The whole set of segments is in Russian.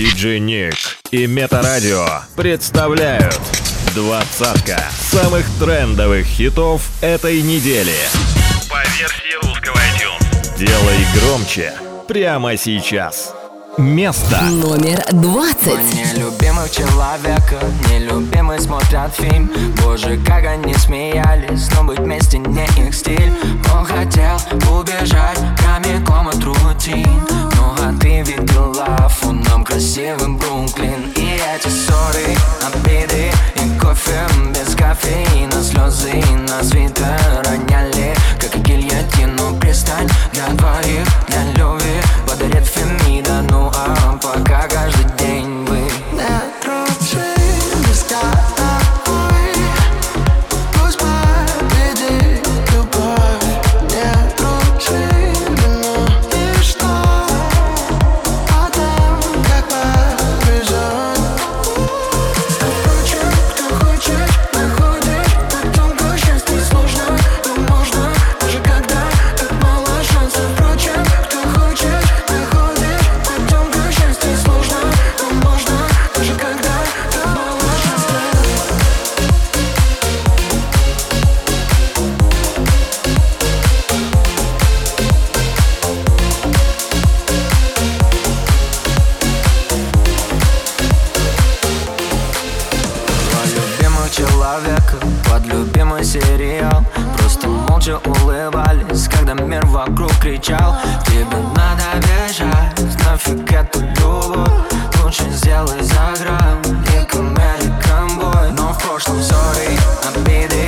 Диджей Ник и Метарадио представляют двадцатка самых трендовых хитов этой недели. По версии русского iTunes. Делай громче прямо сейчас. Место номер двадцать любимых человека Нелюбимый смотрят фильм. Боже, как они смеялись. Но быть вместе не их стиль. Он хотел убежать прямиком от рутин. Ну а ты видела фоном красивым Бруклин. И эти ссоры, обиды и кофе без кофеина. Слезы на свитер роняли, как гильотину. Пристань для двоих, для любви подарит Фемида. Ну а пока каждый день кричал Тебе надо бежать, нафиг эту любовь Лучше сделай за грамм, не комедий комбой Но в прошлом сори, обиды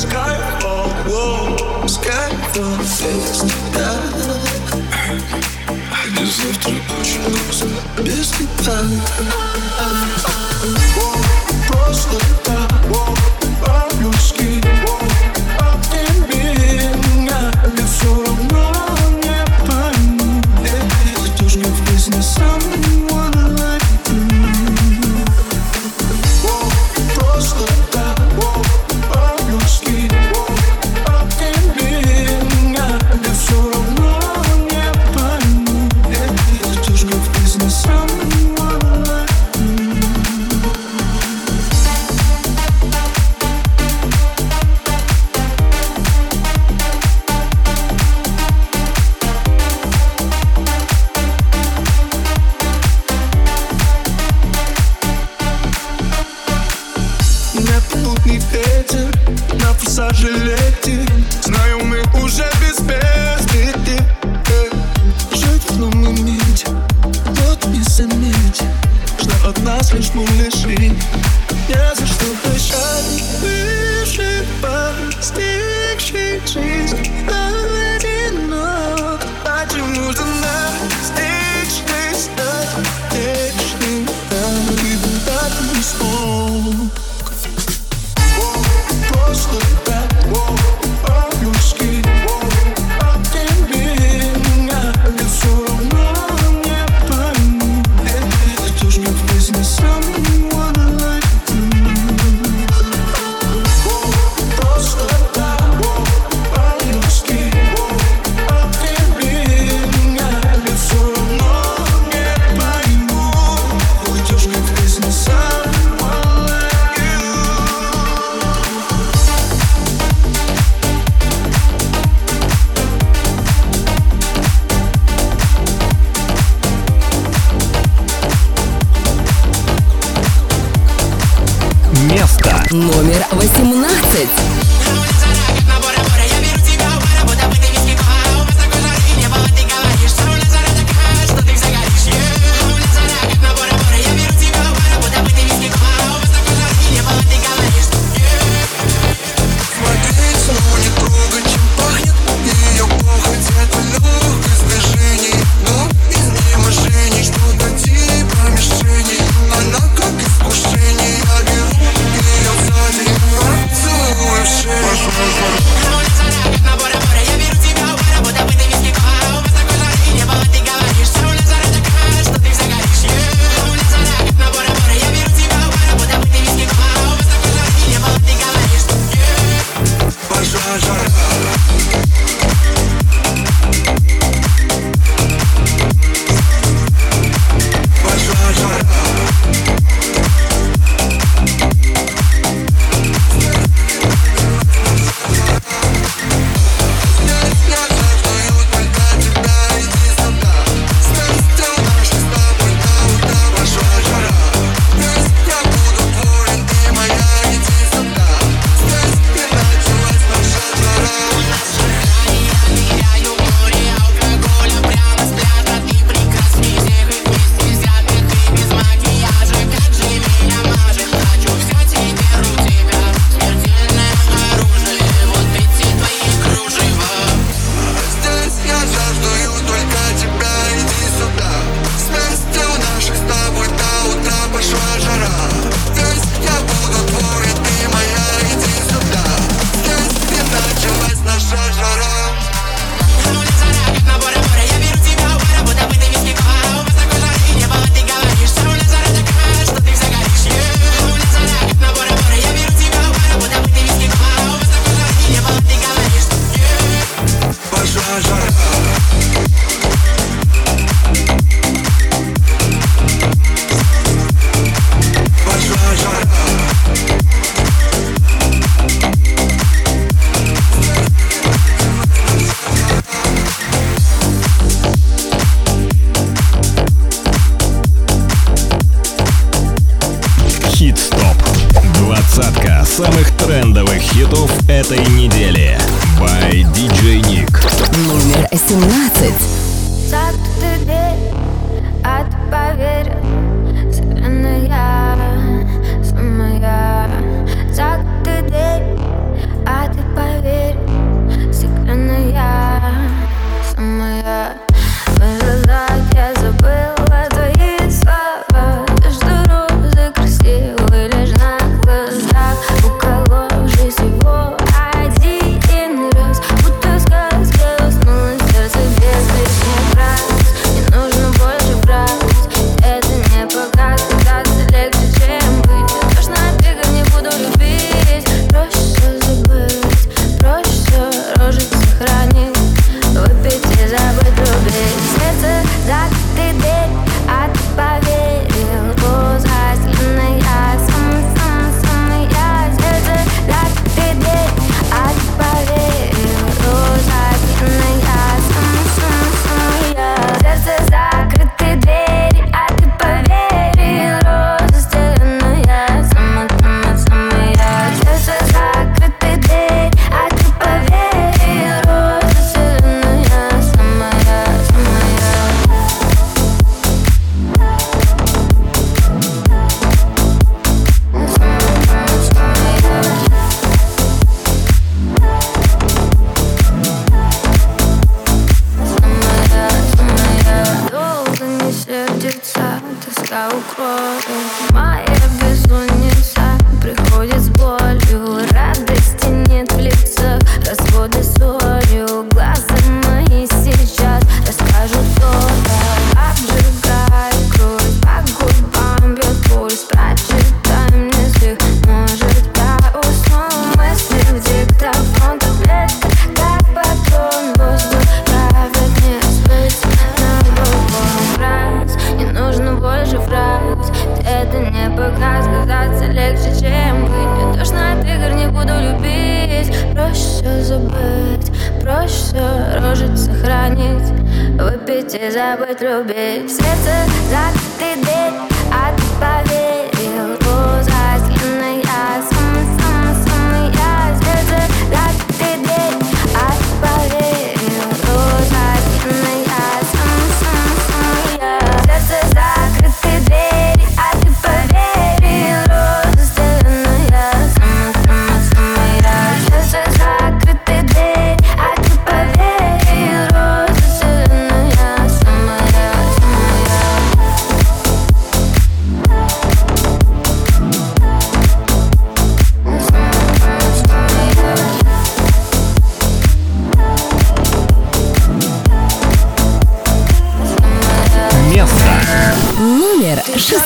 Skyfall, oh, whoa, skyfall fast I just left an ocean close, biscuit Whoa,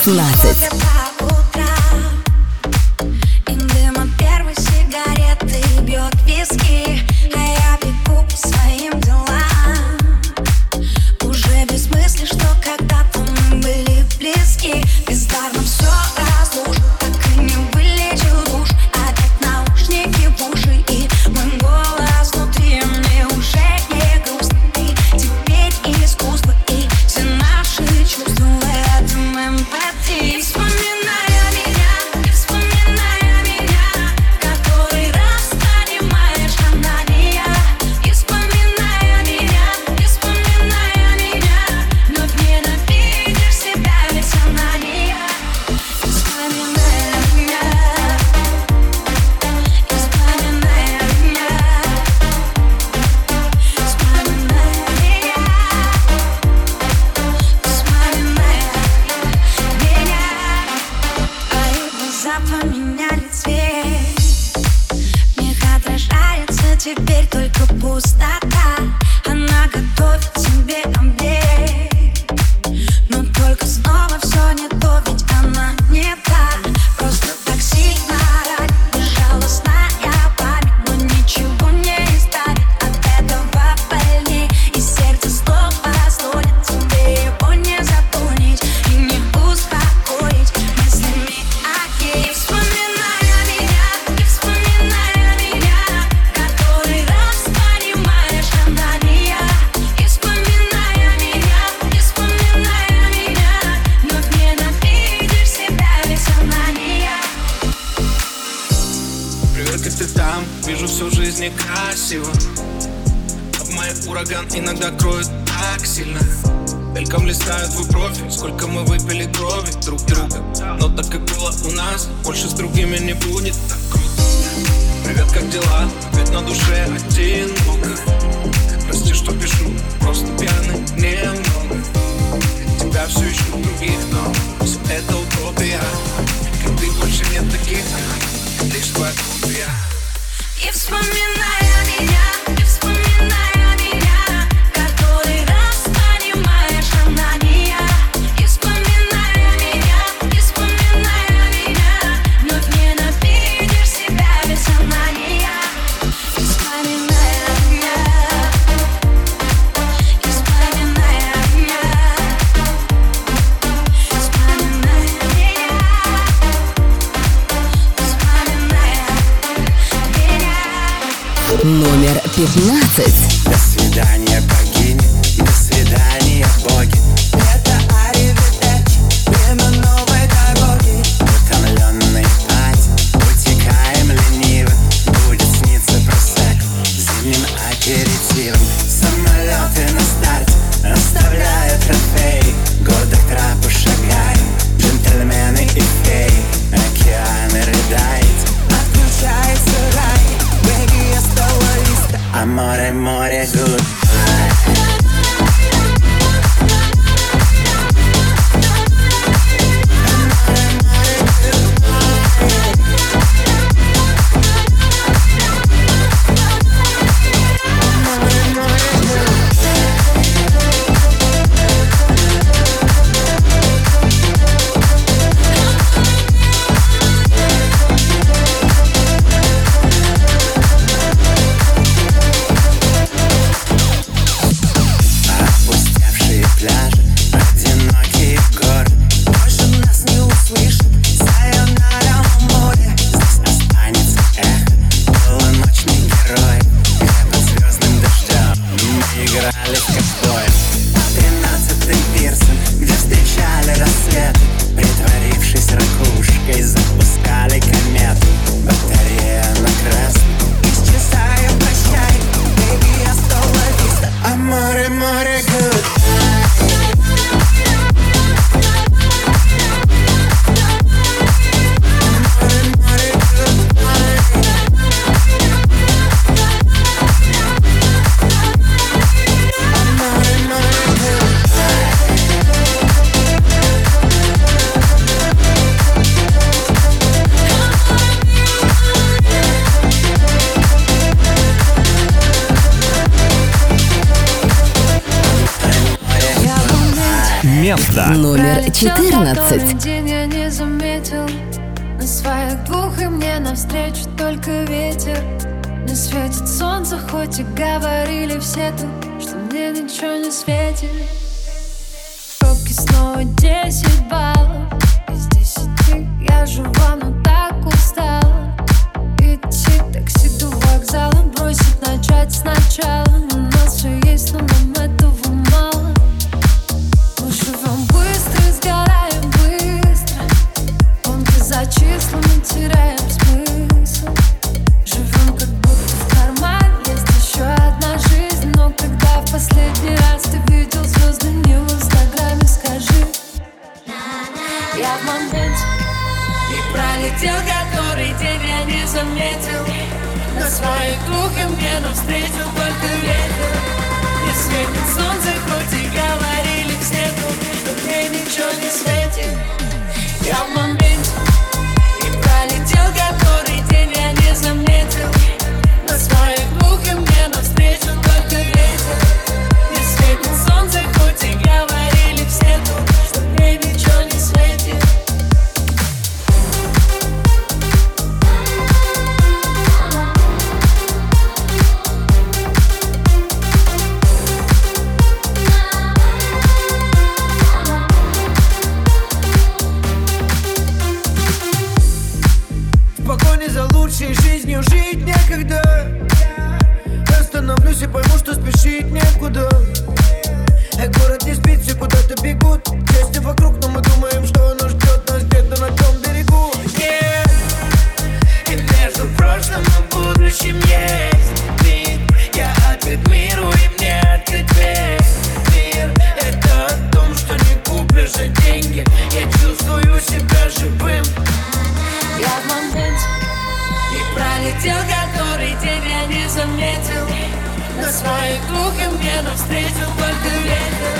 16. Говорили все тут Что мне ничего не светит. В пробке снова 10 баллов. Из 10 я жива, но так устала. Идти такси до вокзала Бросить, начать сначала. У нас все есть, но нам этого последний раз ты видел звезды не в инстаграме Скажи. Я в моменте И пролетел который день я не заметил. На своих двух и мне навстречу только ветер. Не светит солнце, хоть и говорили все тут Что мне ничего не светит. Я в моменте И пролетел который день я не заметил. На своих Я в моменте. И пролетел который день я не заметил. На своих и мне навстречу только ветер.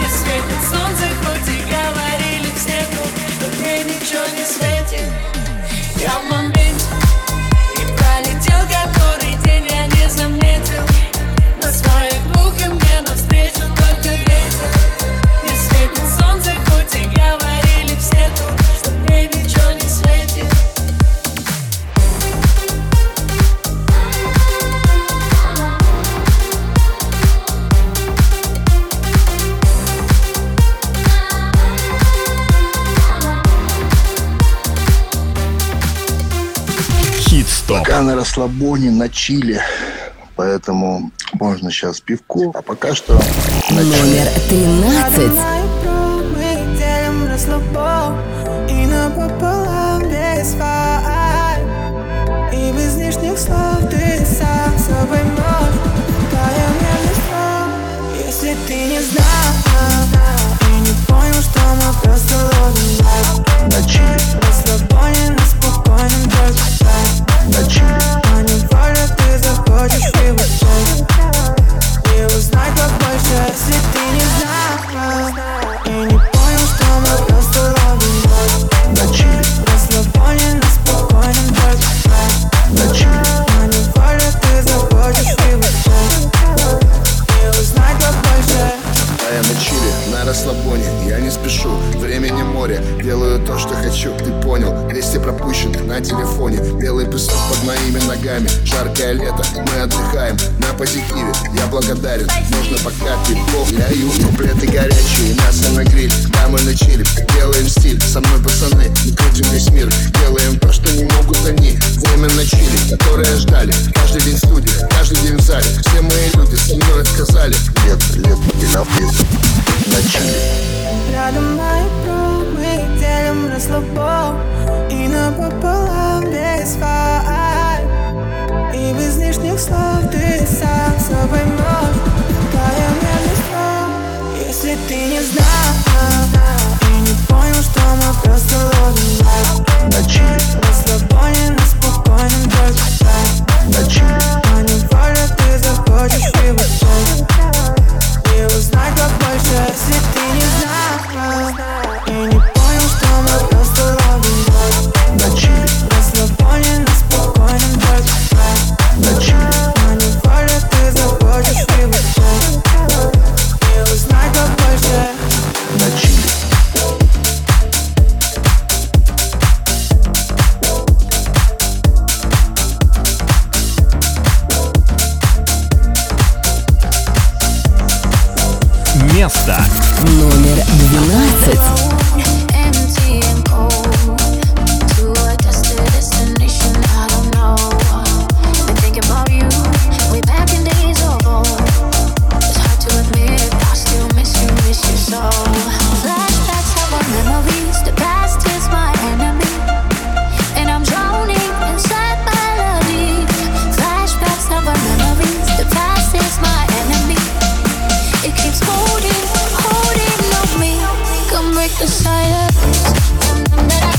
Не светит солнце, хоть и говорили все тут Что мне ничего не светит. Я в моменте. И пролетел который день я не заметил. На своих и мне навстречу только ветер. Не светит солнце, Хит-стоп. Пока на расслабоне, на чиле. Поэтому можно сейчас пивко, а пока что на. Номер 13. Мы делим расслабон И напополам без вайб И без лишних слов ты сам собой можешь Тая мне не Если ты не знал И не понял, что мы просто ловим лайф На Расслабоне на спокойном только кайф на чиле. А не воля, ты захочешь его часть на телефоне. Белый песок под моими ногами. Жаркое лето, мы отдыхаем На позитиве, я благодарен. Можно пока пивков ляю Куплеты горячие, мясо на гриль. Да, мы на чиле, делаем стиль. Со мной пацаны, мы крутим весь мир. Делаем то, что не могут они. Время на чиле, которое ждали. Каждый день в студии, каждый день в зале. Все мои люди со мной отказали. Лет, лет, и на На чиле Рядом мои мы делим расслабон И напополам без вайб И без лишних слов ты сам собой можешь Тая мне Если ты не знал? И не понял, что мы просто ловим лайф На чиле, Расслабоне на спокойном только кайф на чиле А ты захочешь его часть И узнать побольше, если ты не знал. И не the silence.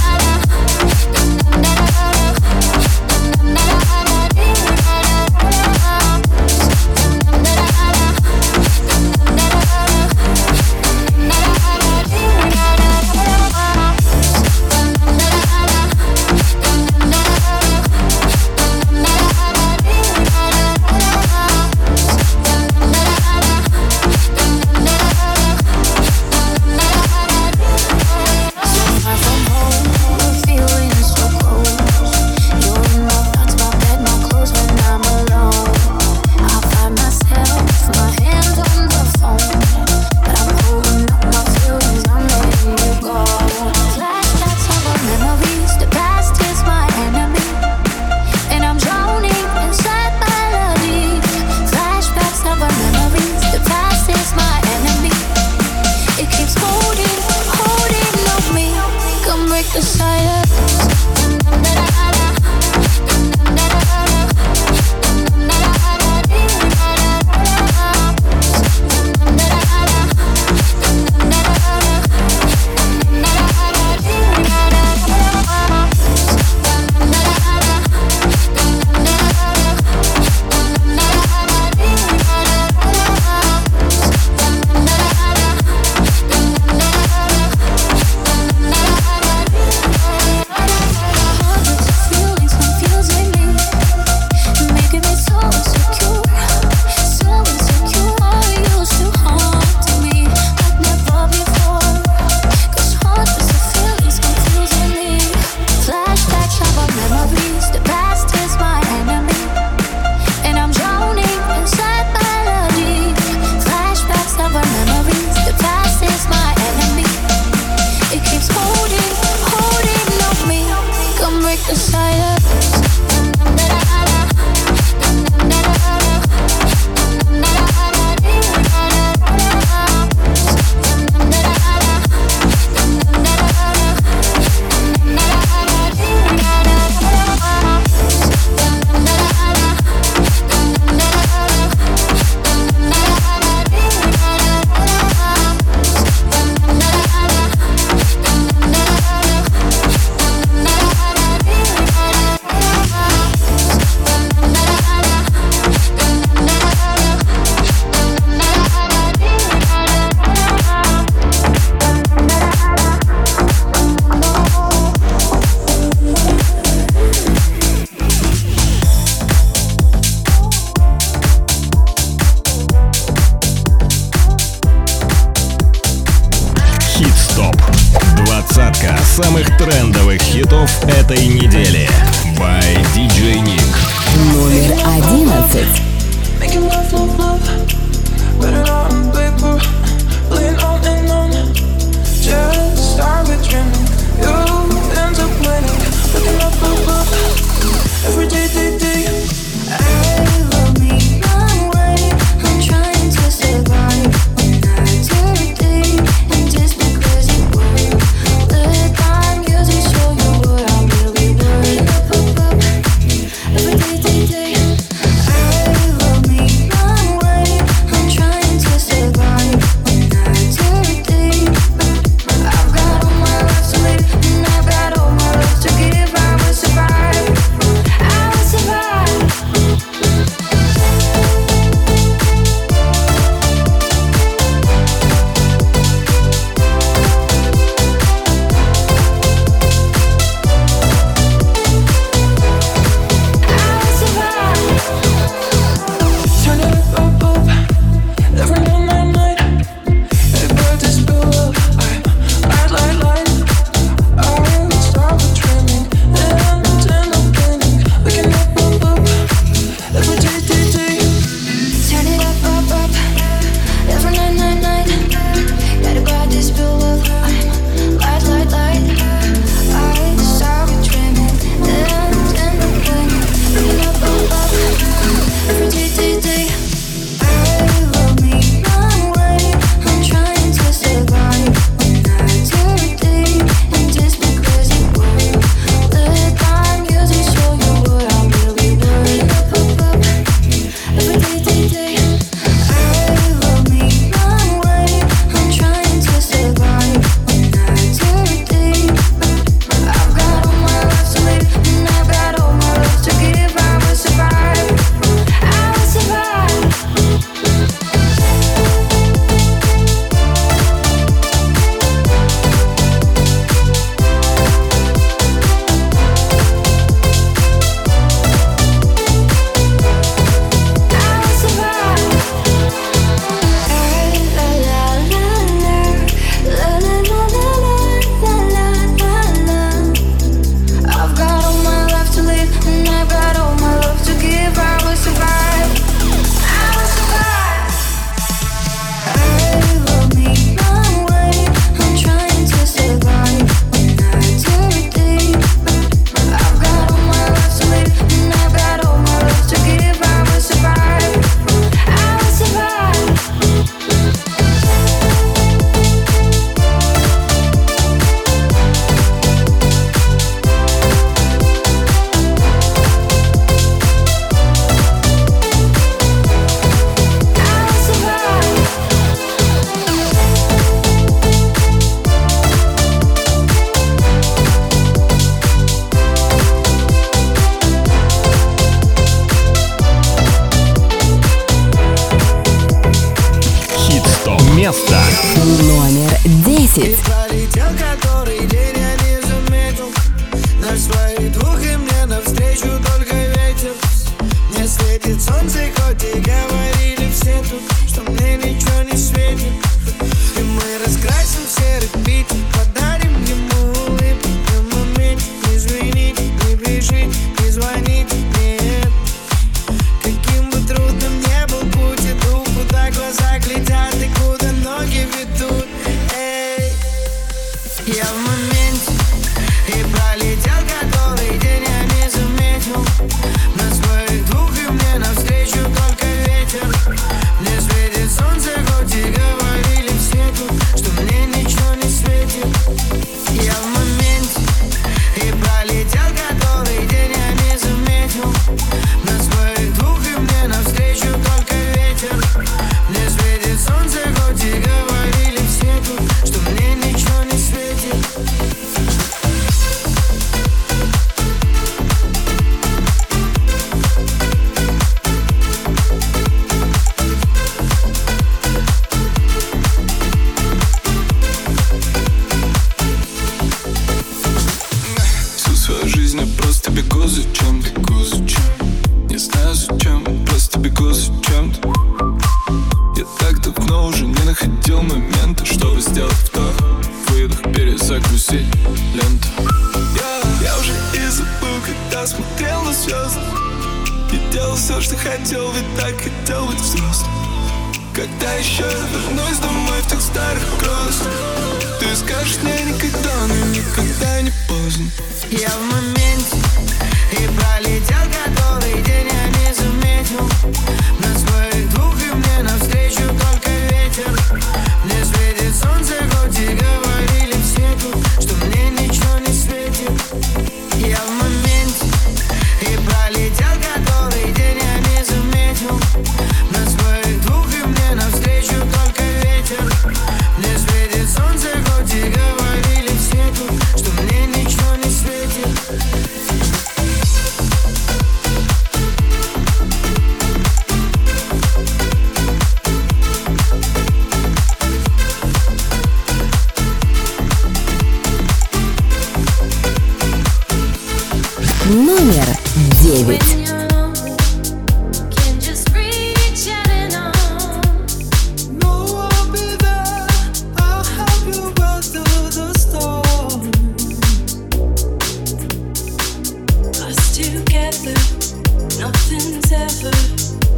Nothing's ever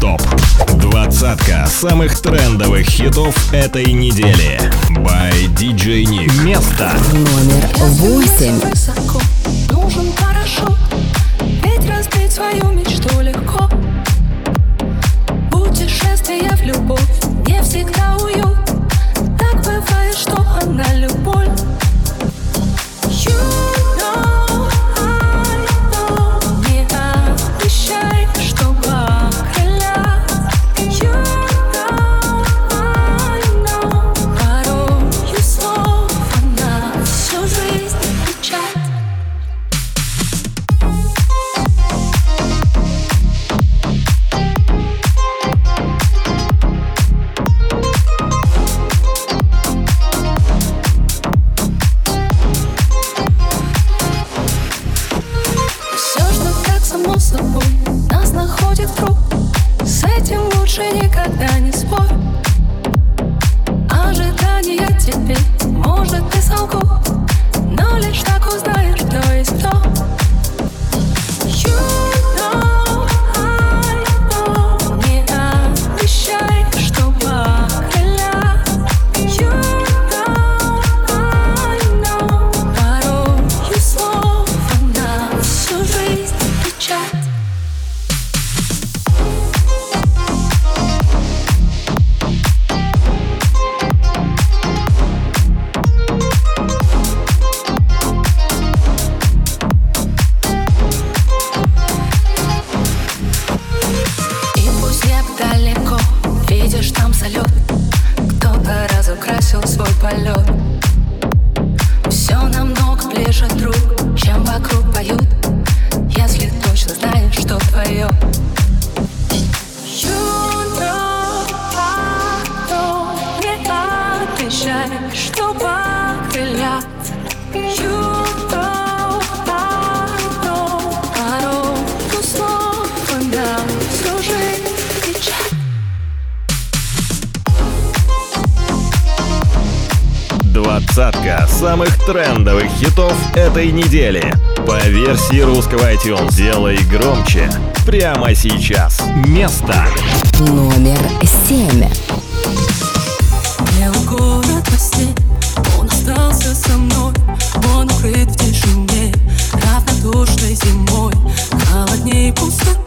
ТОП. Двадцатка самых трендовых хитов этой недели. By DJ Nick. Место. Номер восемь. Нужен парашют, ведь разбить свою мечту легко. Путешествие в любовь не всегда уют. Так бывает, что она любовь. залет Кто-то разукрасил свой полет. самых трендовых хитов этой недели. По версии русского iTunes «Делай громче» прямо сейчас. Место номер семь. Он остался со мной, он укрыт в тишине, равнодушной зимой, холодней пустоты.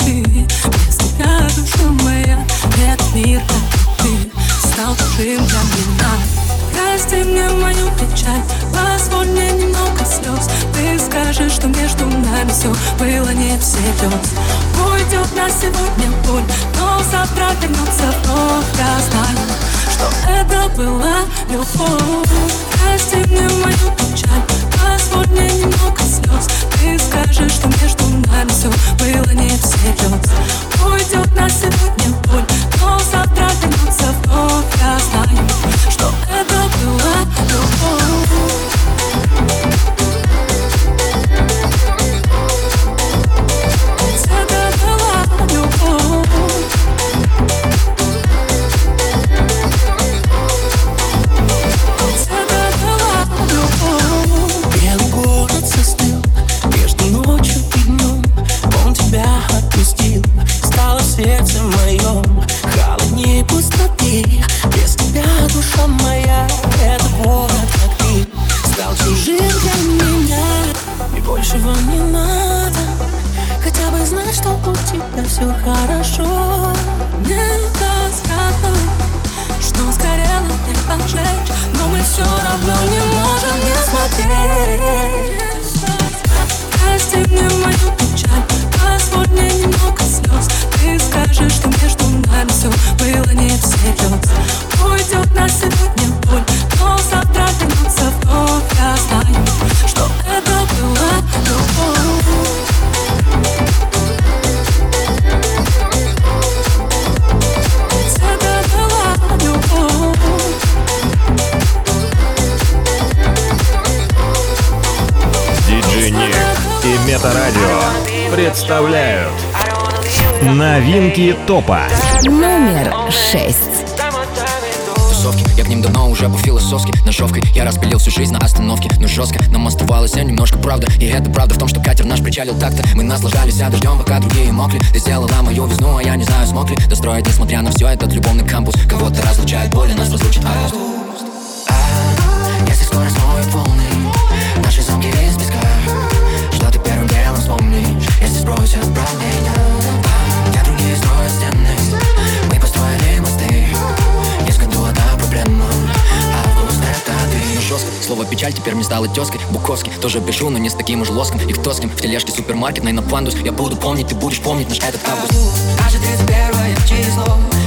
все было не всерьез Уйдет на сегодня боль, но завтра вернется вновь Я знаю, что это была любовь? Прости мне мою печаль, позволь мне немного слез Ты скажешь, что между нами все было не всерьез печалил так-то Мы наслаждались а дождем, пока другие мокли. Ты сделала мою весну, а я не знаю, смог ли Достроить, несмотря на все этот любовный кампус. Кого-то разлучает боль, а нас разлучит август. А, Если скоро снова полный Наши замки весь печаль теперь мне стало тезкой Буковский тоже пишу, но не с таким уж лоском. И кто с кем в тележке супермаркет, на пандус Я буду помнить, ты будешь помнить наш этот август. Даже 31 число.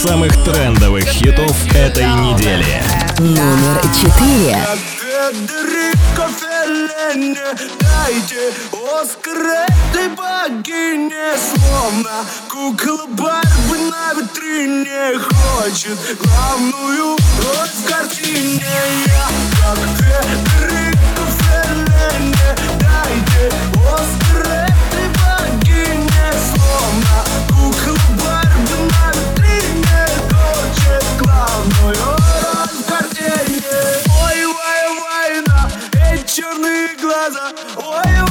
самых трендовых хитов этой недели. Номер четыре. Дайте Оскар этой богине Словно кукла Барби на витрине Хочет главную роль в картине Я как Федерико Феллене Дайте номер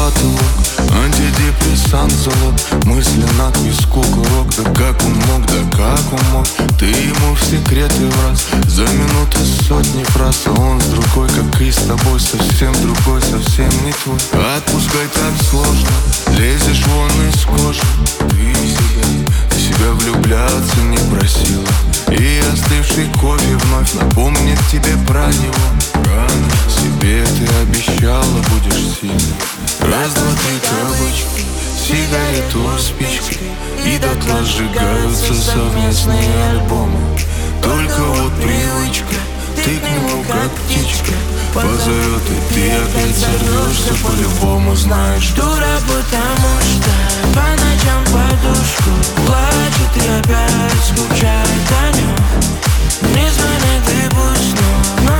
потолок Антидепрессант залог Мысленно к виску курок. Да как он мог, да как он мог? Ты ему в секреты в раз За минуты сотни фраз. А он с другой, как и с тобой. Совсем другой, совсем не твой. Отпускай так сложно. Лезешь вон из кожи. Ты себя, себя влюбляться не просила. И остывший кофе вновь напомнит тебе про него. Рано себе ты обещала будешь сильной. Раз, два, три кавычки Сигарету спичкой. И дотла сжигаются совместные альбомы. Только вот привычка Ты к нему как птичка Позовет и ты опять сорвешься по-любому Знаешь, дура, потому что По ночам подушку Плачет и опять скучает о нем Не звонит и пусть, но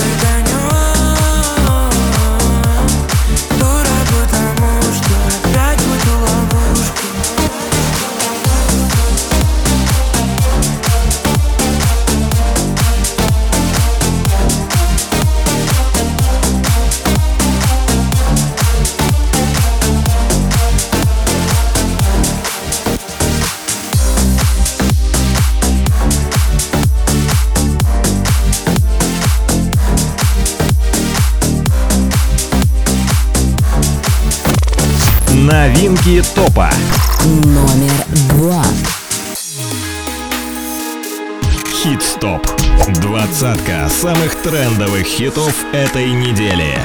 Новинки топа. Номер два. Хит-стоп. Двадцатка самых трендовых хитов этой недели.